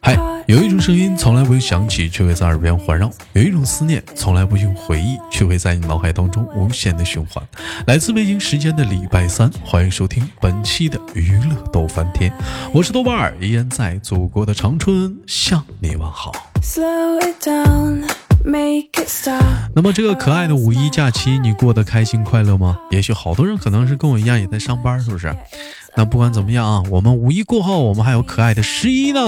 嗨，有一种声音从来不用响起，却会在耳边环绕；有一种思念从来不用回忆，却会在你脑海当中无限的循环。来自北京时间的礼拜三，欢迎收听本期的娱乐逗翻天，我是豆瓣儿，依然在祖国的长春向你问好。那么这个可爱的五一假期，你过得开心快乐吗？也许好多人可能是跟我一样也在上班，是不是？那不管怎么样啊，我们五一过后，我们还有可爱的十一呢。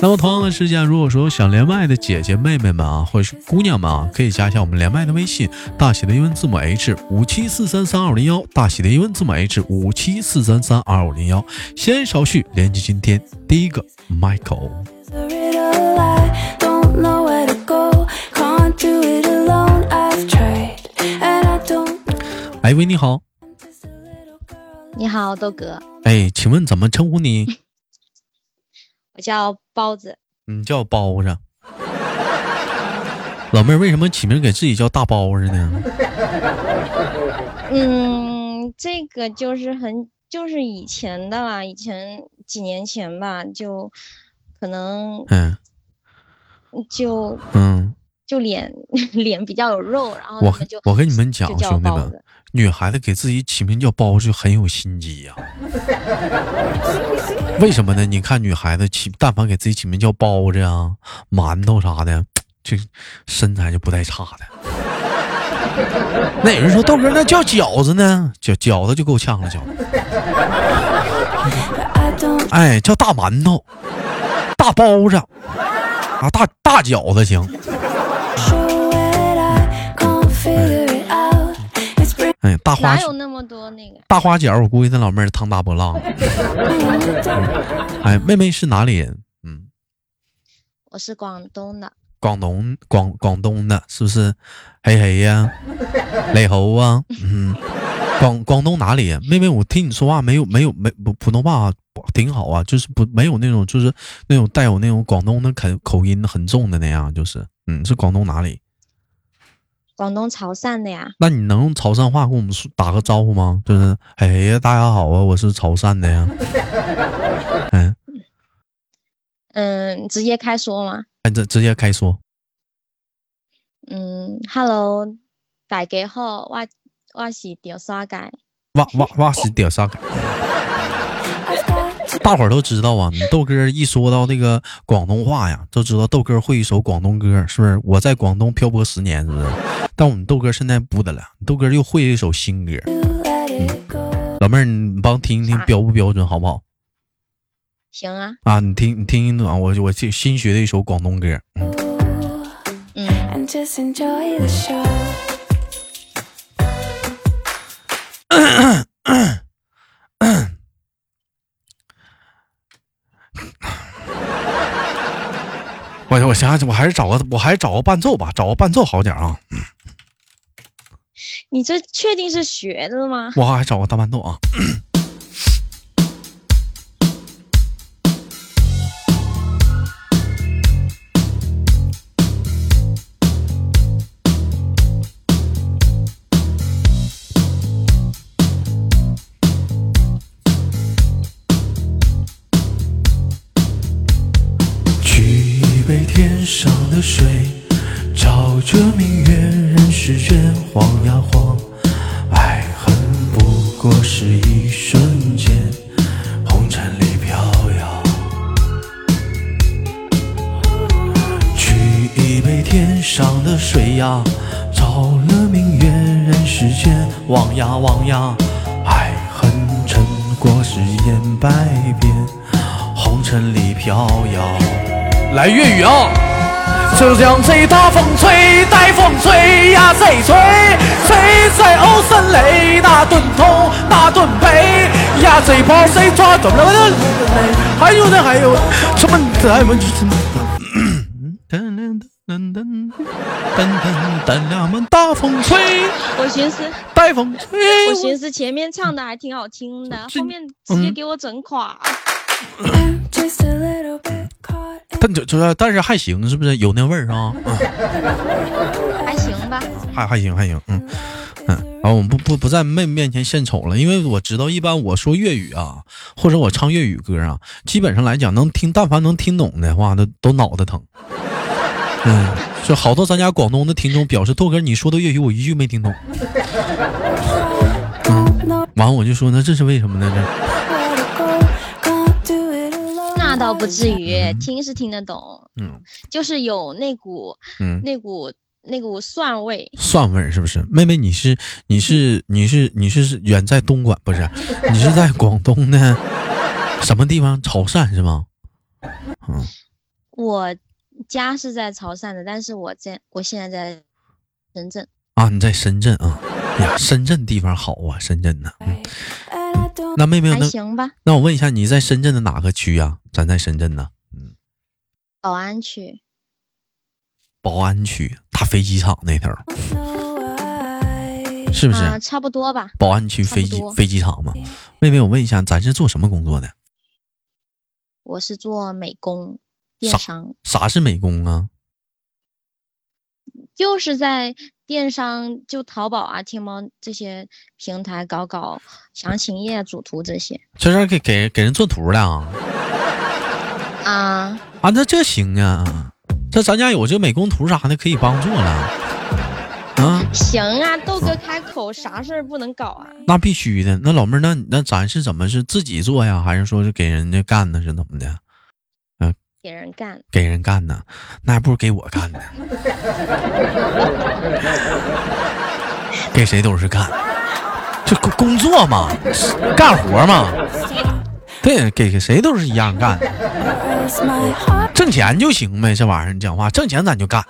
那么同样的时间，如果说想连麦的姐姐妹妹们啊，或者是姑娘们啊，可以加一下我们连麦的微信，大写的英文字母 H 五七四三三二五零幺，大写的英文字母 H 五七四三三二五零幺。先稍续，连接今天第一个 Michael。哎喂，你好。你好，豆哥。哎，请问怎么称呼你？我叫包子。你叫包子。老妹儿，为什么起名给自己叫大包子呢？嗯，这个就是很就是以前的啦，以前几年前吧，就可能嗯，就嗯，就脸脸比较有肉，然后我就我跟你们讲，兄弟们。女孩子给自己起名叫包子很有心机呀，为什么呢？你看女孩子起，但凡给自己起名叫包子啊、馒头啥的，这身材就不带差的。那有人说豆哥那叫饺子呢？饺饺子就够呛了，饺子。哎，叫大馒头、大包子啊，大大饺子行。哎，大花哪有那么多那个大花脚？我估计那老妹儿烫大波浪。哎，妹妹是哪里人？嗯，我是广东的。广东广广东的，是不是？嘿嘿呀，雷猴啊，嗯，广广东哪里？妹妹，我听你说话没有没有没普普通话挺好啊，就是不没有那种就是那种带有那种广东的口口音很重的那样，就是嗯，是广东哪里？广东潮汕的呀，那你能用潮汕话跟我们说打个招呼吗？就是哎呀，大家好啊，我是潮汕的呀。嗯 嗯，直接开说吗？哎，直直接开说。嗯，Hello，大家好，我我是屌沙街。哇哇哇是屌沙街。大伙儿都知道啊，你豆哥一说到那个广东话呀，都知道豆哥会一首广东歌，是不是？我在广东漂泊十年，是不是？但我们豆哥现在不得了，豆哥又会一首新歌。老妹儿，你帮听一听标不标准，好不好？行啊。啊，你听，你听听啊，我我新学的一首广东歌。嗯。我我想想，我还是找个，我还是找个伴奏吧，找个伴奏好点啊。你这确定是学的吗？我还找个大伴奏啊。上的水照着明月，人世间晃呀晃，爱恨不过是一瞬间，红尘里飘摇。取一杯天上的水呀，照了明月，人世间望呀望呀，爱恨尘过是烟百变，红尘里飘摇。来粤语啊！就像这大风吹，大风吹呀，谁吹？谁在欧森雷？那顿痛，那顿悲呀，谁怕谁抓？怎么了？还有呢，还有什么？还有就是噔噔噔噔噔噔噔大风吹。我寻思带风吹。我寻思前面唱的还挺好听的，后面直接给我整垮。但就就是但是还行，是不是有那味儿啊？还行吧，还还行还行，嗯嗯。啊，我们不不不在妹妹面前献丑了，因为我知道一般我说粤语啊，或者我唱粤语歌啊，基本上来讲能听，但凡能听懂的话，都都脑袋疼。嗯，就好多咱家广东的听众表示，豆哥你说的粤语我一句没听懂。嗯，完了我就说那这是为什么呢？这那倒不至于，听是听得懂，嗯，就是有那股，嗯，那股。那股蒜味，蒜味是不是？妹妹，你是你是你是你是远在东莞不是？你是在广东的什么地方？潮汕是吗？嗯，我家是在潮汕的，但是我在我现在在深圳啊。你在深圳啊？呀，深圳地方好啊，深圳呢。嗯，那妹妹还行吧？那我问一下，你在深圳的哪个区呀？咱在深圳呢。嗯，宝安区。宝安区大飞机场那头，是不是？差不多吧。宝安区飞机飞机场嘛。妹妹，我问一下，咱是做什么工作的？我是做美工，电商。啥是美工啊？就是在电商，就淘宝啊、天猫这些平台搞搞详情页、主图这些。这是给给给人做图的啊？啊啊，那这行啊。这咱家有这美工图啥的可以帮助了，啊，行啊，豆哥开口，啥事儿不能搞啊？那必须的。那老妹儿，那那咱是怎么是自己做呀，还是说是给人家干呢？是怎么的？给人干，给人干呢？那还不如给我干呢。给谁都是干，这工工作嘛，干活嘛。对，给给谁都是一样干，挣钱就行呗。这玩意儿你讲话，挣钱咱就干，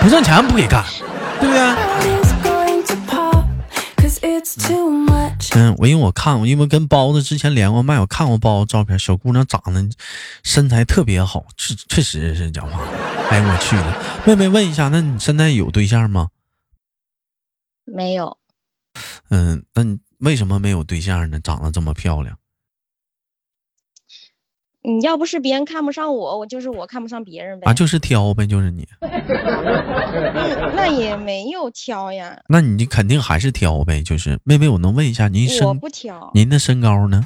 不挣钱不给干，对不对？嗯，我因为我看，我因为跟包子之前连过麦，我看过包子照片，小姑娘长得身材特别好，确确实是讲话。哎，我去了，妹妹问一下，那你现在有对象吗？没有。嗯，那你为什么没有对象呢？长得这么漂亮。你要不是别人看不上我，我就是我看不上别人呗。啊，就是挑呗，就是你。那也没有挑呀。那你肯定还是挑呗，就是妹妹，我能问一下您身？我不挑。您的身高呢？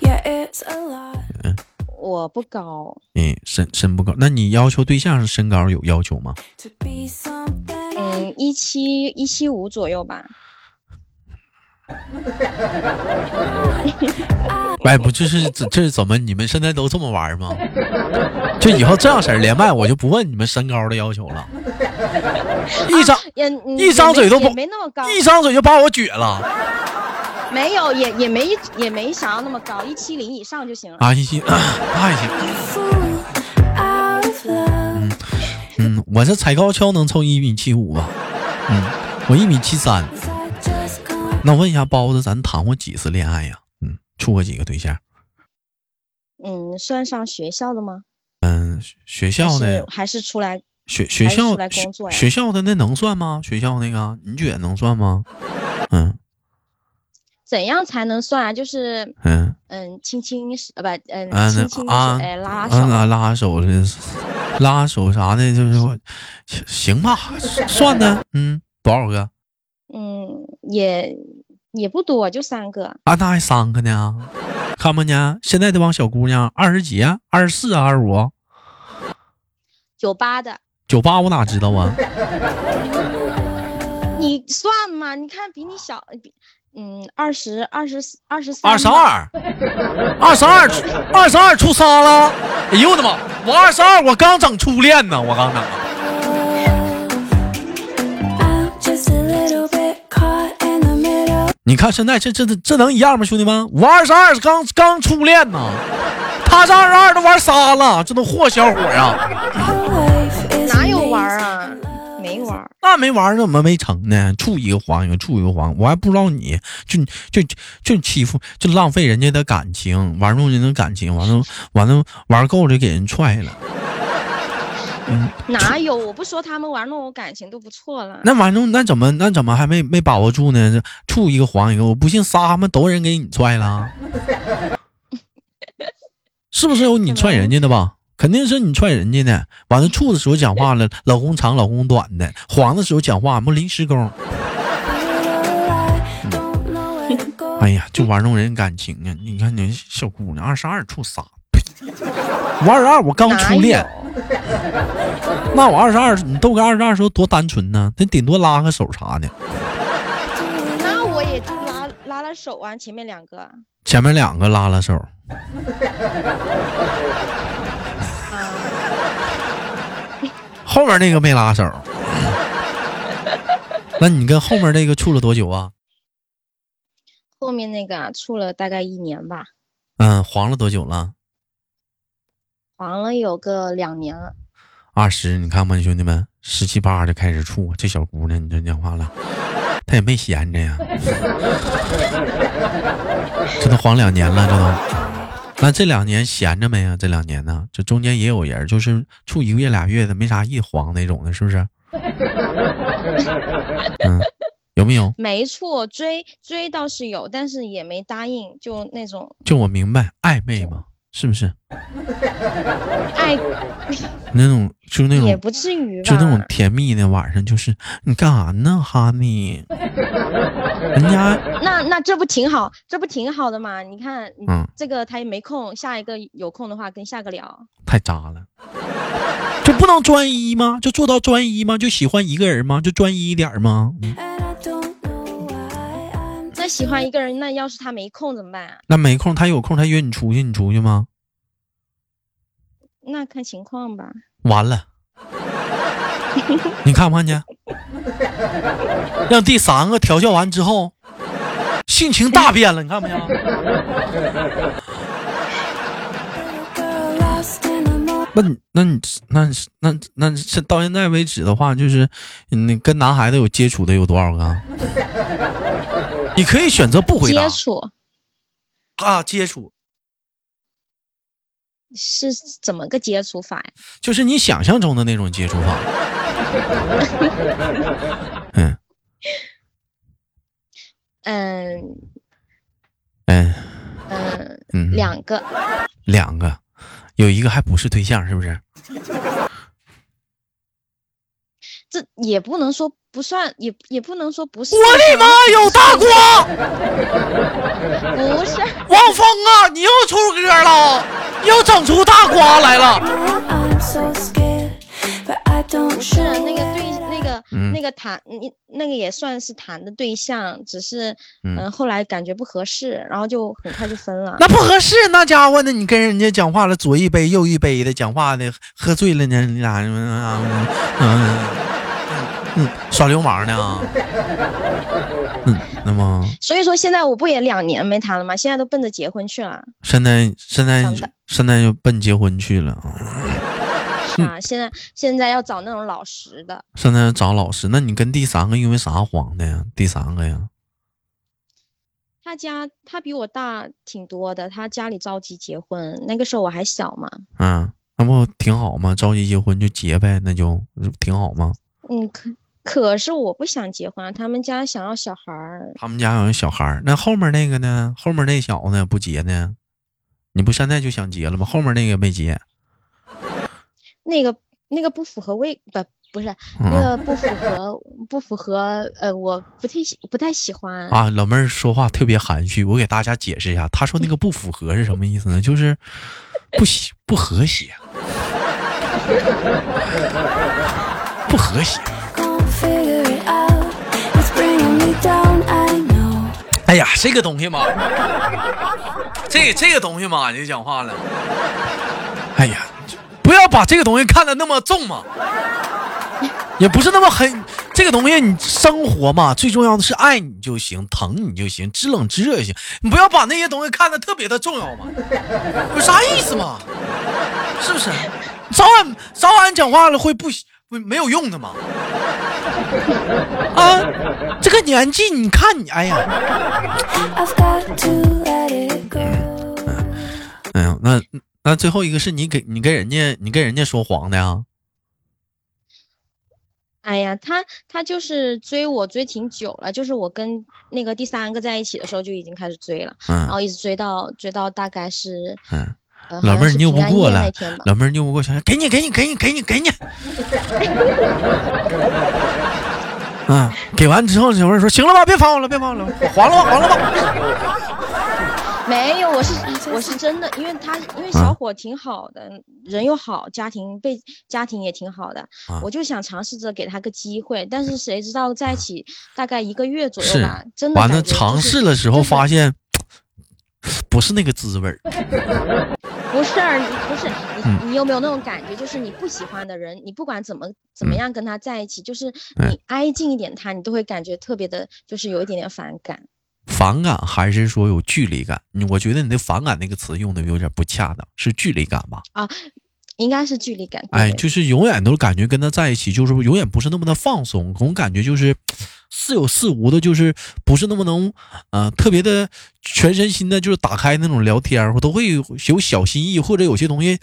嗯，我不高。嗯，身身不高。那你要求对象是身高有要求吗？嗯，一七一七五左右吧。哎，不就是这这是怎么？你们现在都这么玩吗？就以后这样式儿连麦，我就不问你们身高的要求了。一张一张嘴都不没那么高，一张嘴就把我撅了。没有，也也没也没想要那么高，一七零以上就行了。啊，一七那还行。嗯嗯，我这踩高跷能凑一米七五吧？嗯，我一米七三。那我问一下包子，咱谈过几次恋爱呀？嗯，处过几个对象？嗯，算上学校的吗？嗯，学校的还是出来学学校工作学校的那能算吗？学校那个你觉得能算吗？嗯，怎样才能算啊？就是嗯嗯，亲亲呃不嗯亲亲哎拉拉手拉拉手的拉手啥的，就是行吧，算呢嗯多少个？嗯，也也不多，就三个。啊，那还三个呢？看不呢？现在这帮小姑娘二十几、二十四、二十五、九八的。九八我哪知道啊？你算嘛？你看比你小，比嗯二十二十二十三。二十二，二十二，二十二出仨了。哎呦我的妈！我二十二，我刚整初恋呢，我刚整。你看现在这这这能一样吗，兄弟们？我二十二刚刚初恋呢，他是二十二都玩仨了，这都货小伙啊！哪有玩啊？没玩，那没玩怎么没成呢？处一个黄一个，处一个黄，我还不知道你就就就欺负，就浪费人家的感情，玩弄人的感情，完了完了玩够了给人踹了。哪有？我不说他们玩弄我感情都不错了。那玩弄那怎么那怎么还没没把握住呢？处一个黄一个，我不信仨他们都人给你踹了，是不是有你踹人家的吧？肯定是你踹人家的。完了处的时候讲话了，老公长老公短的；黄的时候讲话不临时工。哎呀，就玩弄人感情啊！你看你小姑娘，二十二处仨？我二十二，我刚初恋。那我二十二，你豆哥二十二时候多单纯呢，那顶多拉个手啥的。那我也拉拉拉手啊，前面两个。前面两个拉拉手。后面那个没拉手。那你跟后面那个处了多久啊？后面那个处了大概一年吧。嗯，黄了多久了？黄了有个两年了。二十，你看吧，兄弟们，十七八就开始处，这小姑娘，你这讲话了，她也没闲着呀。这都黄两年了，这都。那这两年闲着没啊？这两年呢？这中间也有人，就是处一个月俩月的，没啥意黄那种的，是不是？嗯。有没有？没错，追追倒是有，但是也没答应，就那种。就我明白，暧昧嘛，是不是？爱 那种，就那种，也不至于，就那种甜蜜的晚上，就是你干啥呢，哈尼？人家那那这不挺好，这不挺好的吗？你看，嗯，这个他也没空，下一个有空的话跟下个聊。太渣了，就不能专一吗？就做到专一吗？就喜欢一个人吗？就专一一点吗？那喜欢一个人，那要是他没空怎么办啊？那没空，他有空，他约你出去，你出去吗？那看情况吧。完了，你看不看见？让第三个调教完之后，性情大变了，你看没有？那你那你那那那是到现在为止的话，就是你跟男孩子有接触的有多少个？你可以选择不回答。接触啊，接触是怎么个接触法呀？就是你想象中的那种接触法。嗯嗯嗯嗯，两个，两个，有一个还不是对象，是不是？这也不能说不算，也也不能说不是。我的妈，有大瓜！不是，汪峰啊，你又出歌了，又整出大瓜来了。不是那个对，那个那个谈，你那个也算是谈的对象，只是嗯，后来感觉不合适，然后就很快就分了。那不合适，那家伙呢？你跟人家讲话了，左一杯右一杯的讲话的，喝醉了呢？你俩嗯。嗯，耍流氓呢？嗯，那么，所以说现在我不也两年没谈了吗？现在都奔着结婚去了。现在现在现在就奔结婚去了 啊！现在现在要找那种老实的。现在找老实，那你跟第三个因为啥黄的呀？第三个呀？他家他比我大挺多的，他家里着急结婚，那个时候我还小嘛。嗯，那不挺好吗？着急结婚就结呗，那就挺好吗？嗯，可可是我不想结婚，他们家想要小孩儿。他们家想要小孩儿，那后面那个呢？后面那小子不结呢？你不现在就想结了吗？后面那个没结。那个那个不符合胃不不是那个不符合不符合呃，我不太喜不太喜欢啊。老妹儿说话特别含蓄，我给大家解释一下，她说那个不符合是什么意思呢？就是不喜不和谐。不和谐。哎呀，这个东西嘛，这这个东西嘛，你讲话了。哎呀，不要把这个东西看得那么重嘛，也不是那么很。这个东西你生活嘛，最重要的是爱你就行，疼你就行，知冷知热就行。你不要把那些东西看得特别的重要嘛，有啥意思嘛？是不是？早晚早晚讲话了会不？不没有用的嘛？啊，这个年纪你看你，哎呀，哎呀，那那最后一个是你给你跟人家你跟人家说黄的呀？哎呀，他他就是追我追挺久了，就是我跟那个第三个在一起的时候就已经开始追了，然后一直追到追到大概是嗯。老妹儿拗不过了，老妹儿拗不过，想给你，给你，给你，给你，给你。嗯，给完之后，小妹说：“行了吧，别烦我了，别烦我了，还了吧，还了吧。”没有，我是我是真的，因为他因为小伙挺好的，人又好，家庭被家庭也挺好的，我就想尝试着给他个机会，但是谁知道在一起大概一个月左右吧，真的完了尝试的时候发现 不是那个滋味儿。不是，不是你，你有没有那种感觉？就是你不喜欢的人，你不管怎么怎么样跟他在一起，就是你挨近一点他，你都会感觉特别的，就是有一点点反感。反感还是说有距离感？我觉得你的反感那个词用的有点不恰当，是距离感吧？啊，应该是距离感。哎，就是永远都感觉跟他在一起，就是永远不是那么的放松，总感觉就是似有似无的，就是不是那么能，呃，特别的全身心的，就是打开那种聊天，我都会有小心翼翼，或者有些东西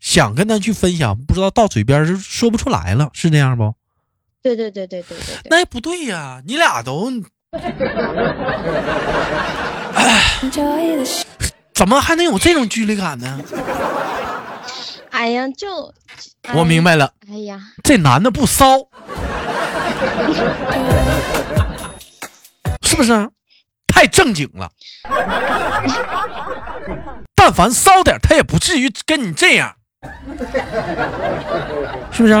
想跟他去分享，不知道到嘴边就说不出来了，是这样不？对对对对对对。那也不对呀，你俩都。怎么还能有这种距离感呢？哎呀，就我明白了。哎呀，这男的不骚，是不是？太正经了。但凡骚点，他也不至于跟你这样，是不是？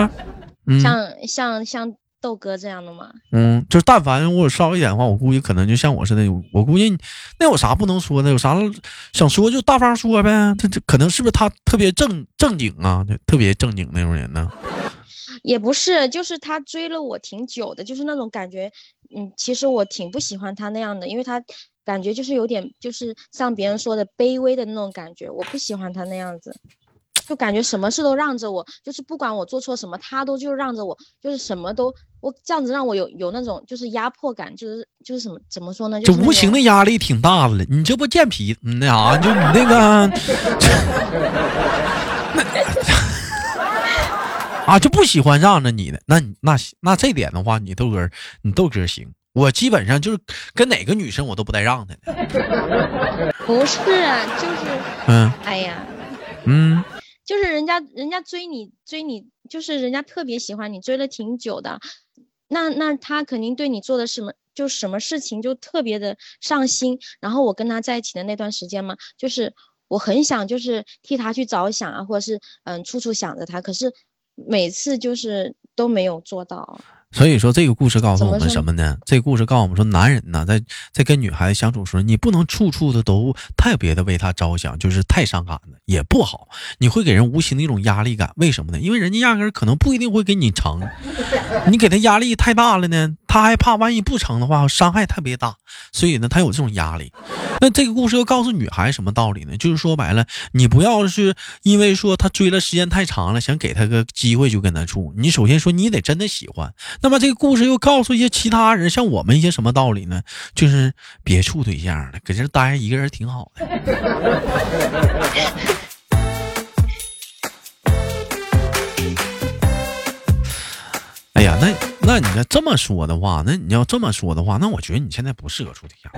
像像像。豆哥这样的吗？嗯，就是但凡我稍微一点的话，我估计可能就像我似的。我估计那有啥不能说的？有啥想说就大方说呗。他这可能是不是他特别正正经啊？特别正经那种人呢？也不是，就是他追了我挺久的，就是那种感觉。嗯，其实我挺不喜欢他那样的，因为他感觉就是有点就是像别人说的卑微的那种感觉，我不喜欢他那样子。就感觉什么事都让着我，就是不管我做错什么，他都就让着我，就是什么都我这样子让我有有那种就是压迫感，就是就是什么怎么说呢？就无形的压力挺大的了。你这不贱皮那啥，就你那个 啊，就不喜欢让着你的。那那那这点的话，你豆哥你豆哥行，我基本上就是跟哪个女生我都不带让她的。不是，就是嗯，哎呀，嗯。就是人家人家追你追你，就是人家特别喜欢你，追了挺久的，那那他肯定对你做的什么就什么事情就特别的上心。然后我跟他在一起的那段时间嘛，就是我很想就是替他去着想啊，或者是嗯处处想着他，可是每次就是都没有做到。所以说，这个故事告诉我们什么呢？这个故事告诉我们说，男人呢，在在跟女孩子相处时，你不能处处的都特别的为她着想，就是太伤感了也不好，你会给人无形的一种压力感。为什么呢？因为人家压根可能不一定会给你成，你给他压力太大了呢，他还怕万一不成的话，伤害特别大，所以呢，他有这种压力。那这个故事又告诉女孩什么道理呢？就是说白了，你不要是因为说他追了时间太长了，想给他个机会就跟他处。你首先说你得真的喜欢。那么这个故事又告诉一些其他人，像我们一些什么道理呢？就是别处对象了，搁这待着一个人挺好的。哎呀，那那你要这么说的话，那你要这么说的话，那我觉得你现在不适合处对象。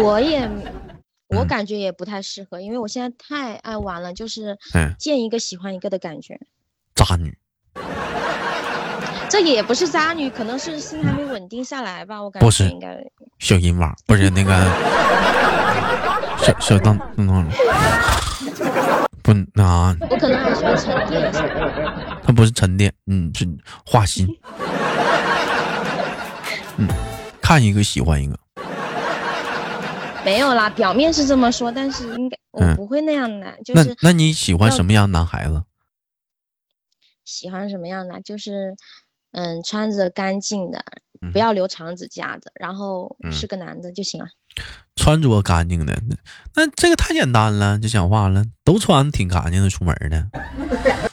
我也，我感觉也不太适合，因为我现在太爱玩了，就是见一个喜欢一个的感觉。渣女。这也不是渣女，可能是心还没稳定下来吧。我感觉不是应该小银娃，不是那个小小当当不那我可能还需要沉淀一下。他不是沉淀，嗯，是画心。嗯，看一个喜欢一个。没有啦，表面是这么说，但是应该我不会那样的。就是那那你喜欢什么样男孩子？喜欢什么样的？就是。嗯，穿着干净的，不要留长指甲的，然后是个男的就行了。穿着干净的，那这个太简单了，就讲话了，都穿挺干净的出门的。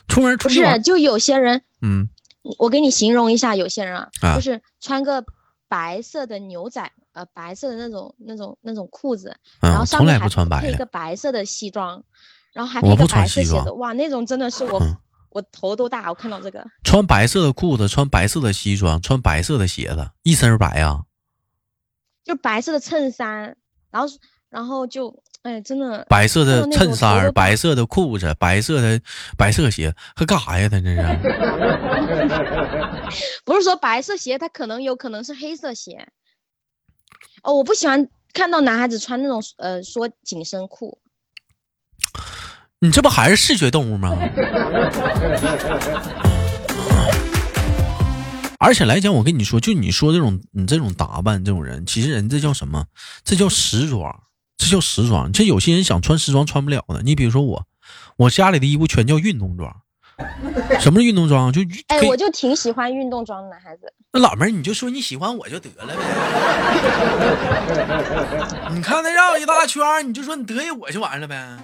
出门 出不是就有些人，嗯，我给你形容一下，有些人啊，就是穿个白色的牛仔，呃，白色的那种那种那种裤子，然后上面还配一个白色的西装，然后还配一个白色鞋子，哇，那种真的是我。我头都大，我看到这个。穿白色的裤子，穿白色的西装，穿白色的鞋子，一身白啊，就白色的衬衫，然后然后就哎，真的白色的衬衫，白色的裤子，白色的白色鞋，他干啥呀？他这是 不是说白色鞋，他可能有可能是黑色鞋。哦，我不喜欢看到男孩子穿那种呃说紧身裤。你这不还是视觉动物吗？而且来讲，我跟你说，就你说这种你这种打扮这种人，其实人这叫什么？这叫时装，这叫时装。这有些人想穿时装穿不了的。你比如说我，我家里的衣服全叫运动装。什么是运动装？就哎，我就挺喜欢运动装的男孩子。那老妹儿，你就说你喜欢我就得了呗。你看他绕一大圈，你就说你得意我就完了呗。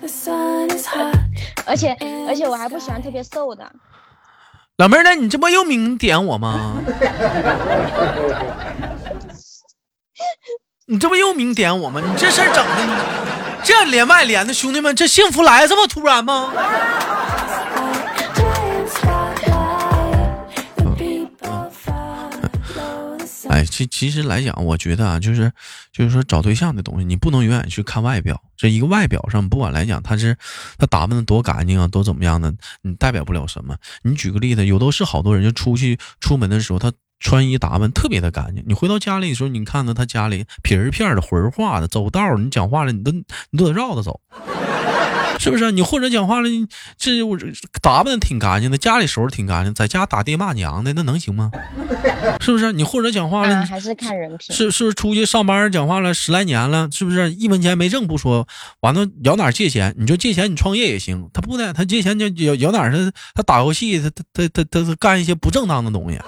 而且而且我还不喜欢特别瘦的。老妹儿，那你这不又明点我吗？你这不又明点我吗？你这事儿整的，这连麦连的兄弟们，这幸福来这么突然吗？其其实来讲，我觉得啊，就是就是说找对象的东西，你不能永远去看外表。这一个外表上，不管来讲，他是他打扮的多干净啊，多怎么样的，你代表不了什么。你举个例子，有都是好多人就出去出门的时候，他穿衣打扮特别的干净。你回到家里的时候，你看到他家里皮儿片儿的、魂化的，走道儿你讲话了，你都你都得绕着走。是不是你或者讲话了？这我打扮的挺干净的，家里收拾挺干净，在家打爹骂娘的，那能行吗？是不是你或者讲话了？还是看人品。是是不是出去上班讲话了十来年了？是不是一分钱没挣不说，完了摇哪借钱？你说借钱你创业也行，他不呢，他借钱就摇摇哪他他打游戏，他他他他他干一些不正当的东西。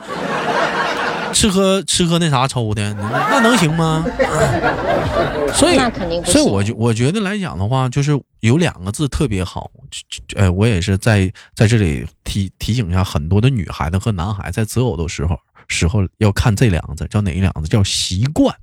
吃喝吃喝那啥抽的，那能行吗？所以，所以我就我觉得来讲的话，就是有两个字特别好，呃，我也是在在这里提提醒一下很多的女孩子和男孩，在择偶的时候时候要看这两个字，叫哪两个字？叫习惯。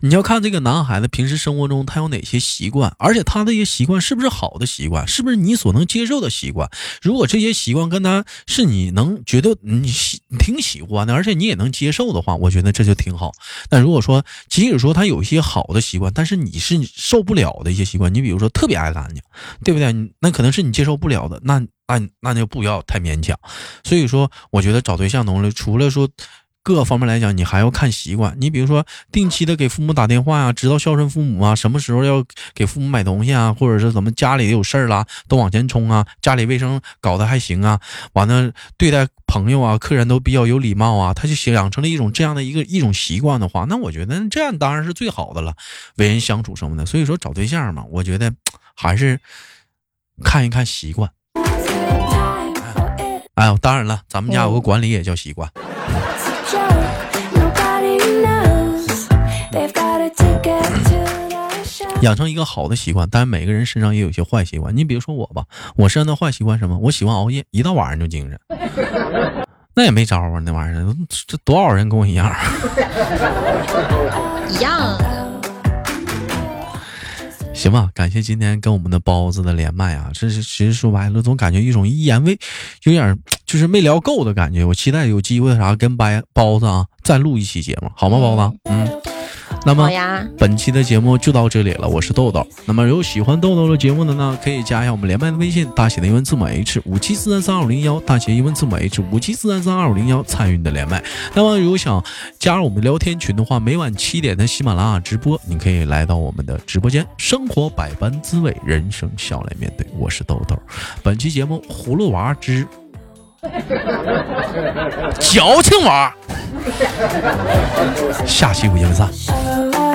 你要看这个男孩子平时生活中他有哪些习惯，而且他这些习惯是不是好的习惯，是不是你所能接受的习惯？如果这些习惯跟他是你能觉得你喜挺喜欢的，而且你也能接受的话，我觉得这就挺好。但如果说即使说他有一些好的习惯，但是你是受不了的一些习惯，你比如说特别爱干净，对不对？那可能是你接受不了的，那那那就不要太勉强。所以说，我觉得找对象东西，除了说。各方面来讲，你还要看习惯。你比如说，定期的给父母打电话呀，知道孝顺父母啊，什么时候要给父母买东西啊，或者是怎么家里有事儿啦，都往前冲啊，家里卫生搞得还行啊，完了对待朋友啊、客人都比较有礼貌啊，他就养成了一种这样的一个一种习惯的话，那我觉得这样当然是最好的了，为人相处什么的。所以说找对象嘛，我觉得还是看一看习惯。哎呦，当然了，咱们家有个管理也叫习惯。养成一个好的习惯，但是每个人身上也有些坏习惯。你比如说我吧，我身上的坏习惯什么？我喜欢熬夜，一到晚上就精神。那也没招啊，那玩意儿，这多少人跟我一样？一样。行吧，感谢今天跟我们的包子的连麦啊！这是其实说白了，总感觉一种一言未，有点就是没聊够的感觉。我期待有机会啥跟白包子啊再录一期节目，好吗？包子，嗯。那么本期的节目就到这里了，我是豆豆。那么有喜欢豆豆的节目的呢，可以加一下我们连麦的微信，大写的英文字母 H 五七四三三二五零幺，大写英文字母 H 五七四三三二五零幺，参与你的连麦。那么如果想加入我们聊天群的话，每晚七点的喜马拉雅直播，你可以来到我们的直播间。生活百般滋味，人生笑来面对。我是豆豆。本期节目《葫芦娃之 矫情娃》，下期不见不散。